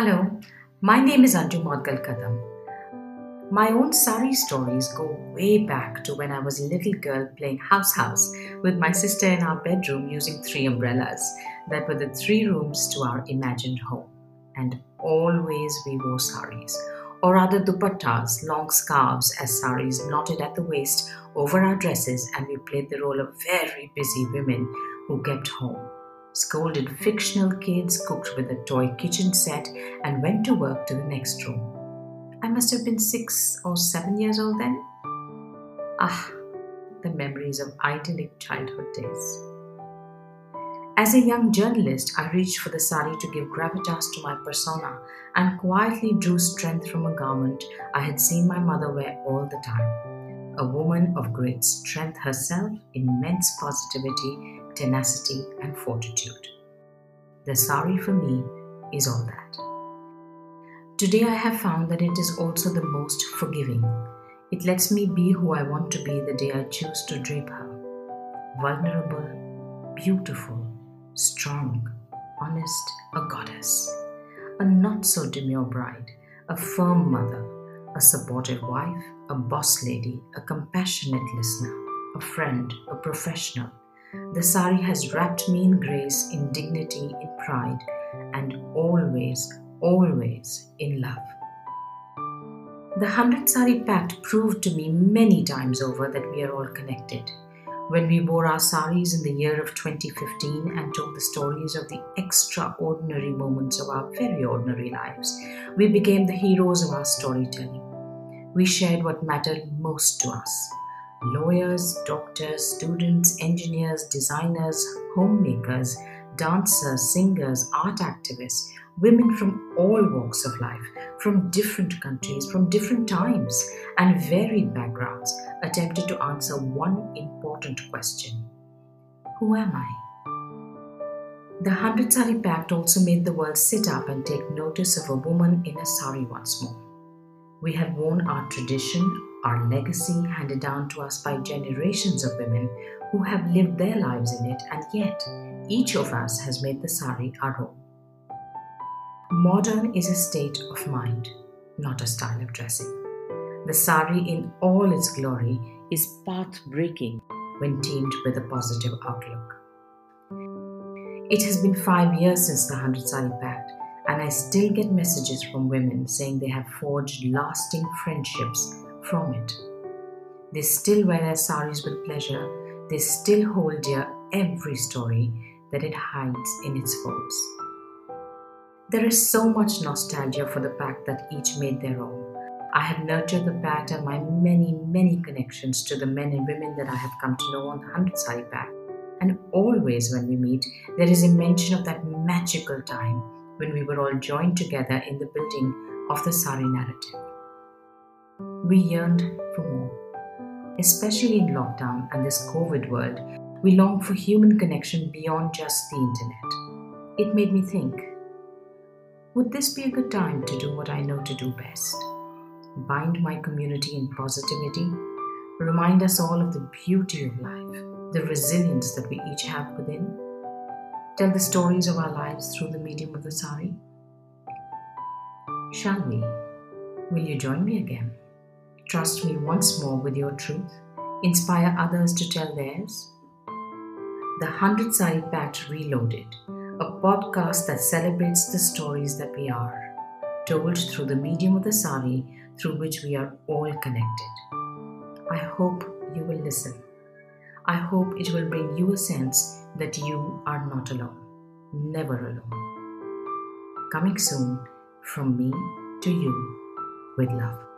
Hello, my name is Anju Maudgal Kadam. My own sari stories go way back to when I was a little girl playing house house with my sister in our bedroom using three umbrellas that were the three rooms to our imagined home. And always we wore saris, or rather dupattas, long scarves as saris knotted at the waist over our dresses, and we played the role of very busy women who kept home scolded fictional kids, cooked with a toy kitchen set, and went to work to the next room. I must have been six or seven years old then. Ah, the memories of idyllic childhood days. As a young journalist, I reached for the sari to give gravitas to my persona and quietly drew strength from a garment I had seen my mother wear all the time. A woman of great strength herself, immense positivity, tenacity, and fortitude. The sari for me is all that. Today I have found that it is also the most forgiving. It lets me be who I want to be the day I choose to drape her. Vulnerable, beautiful, strong, honest, a goddess. A not so demure bride, a firm mother, a supportive wife, a boss lady, a compassionate listener, a friend, a professional, the sari has wrapped me in grace, in dignity, in pride, and always, always in love. The 100 Sari Pact proved to me many times over that we are all connected. When we wore our saris in the year of 2015 and told the stories of the extraordinary moments of our very ordinary lives, we became the heroes of our storytelling. We shared what mattered most to us lawyers, doctors, students, engineers, designers, homemakers, dancers, singers, art activists, women from all walks of life, from different countries, from different times, and varied backgrounds, attempted to answer one important question Who am I? The Hundred Sari Pact also made the world sit up and take notice of a woman in a sari once more. We have worn our tradition, our legacy handed down to us by generations of women who have lived their lives in it, and yet each of us has made the sari our own. Modern is a state of mind, not a style of dressing. The sari, in all its glory, is path breaking when teamed with a positive outlook. It has been five years since the 100 Sari Pact, and I still get messages from women saying they have forged lasting friendships from it. They still wear their saris with pleasure, they still hold dear every story that it hides in its folds. There is so much nostalgia for the pact that each made their own. I have nurtured the pact and my many, many connections to the men and women that I have come to know on the 100 Sari Pact. And always when we meet, there is a mention of that magical time when we were all joined together in the building of the Sari narrative. We yearned for more. Especially in lockdown and this COVID world, we long for human connection beyond just the internet. It made me think would this be a good time to do what I know to do best? Bind my community in positivity, remind us all of the beauty of life, the resilience that we each have within, tell the stories of our lives through the medium of the sari? Shall we? Will you join me again? Trust me once more with your truth. Inspire others to tell theirs. The 100 Sari Pact Reloaded, a podcast that celebrates the stories that we are, told through the medium of the sari through which we are all connected. I hope you will listen. I hope it will bring you a sense that you are not alone, never alone. Coming soon from me to you with love.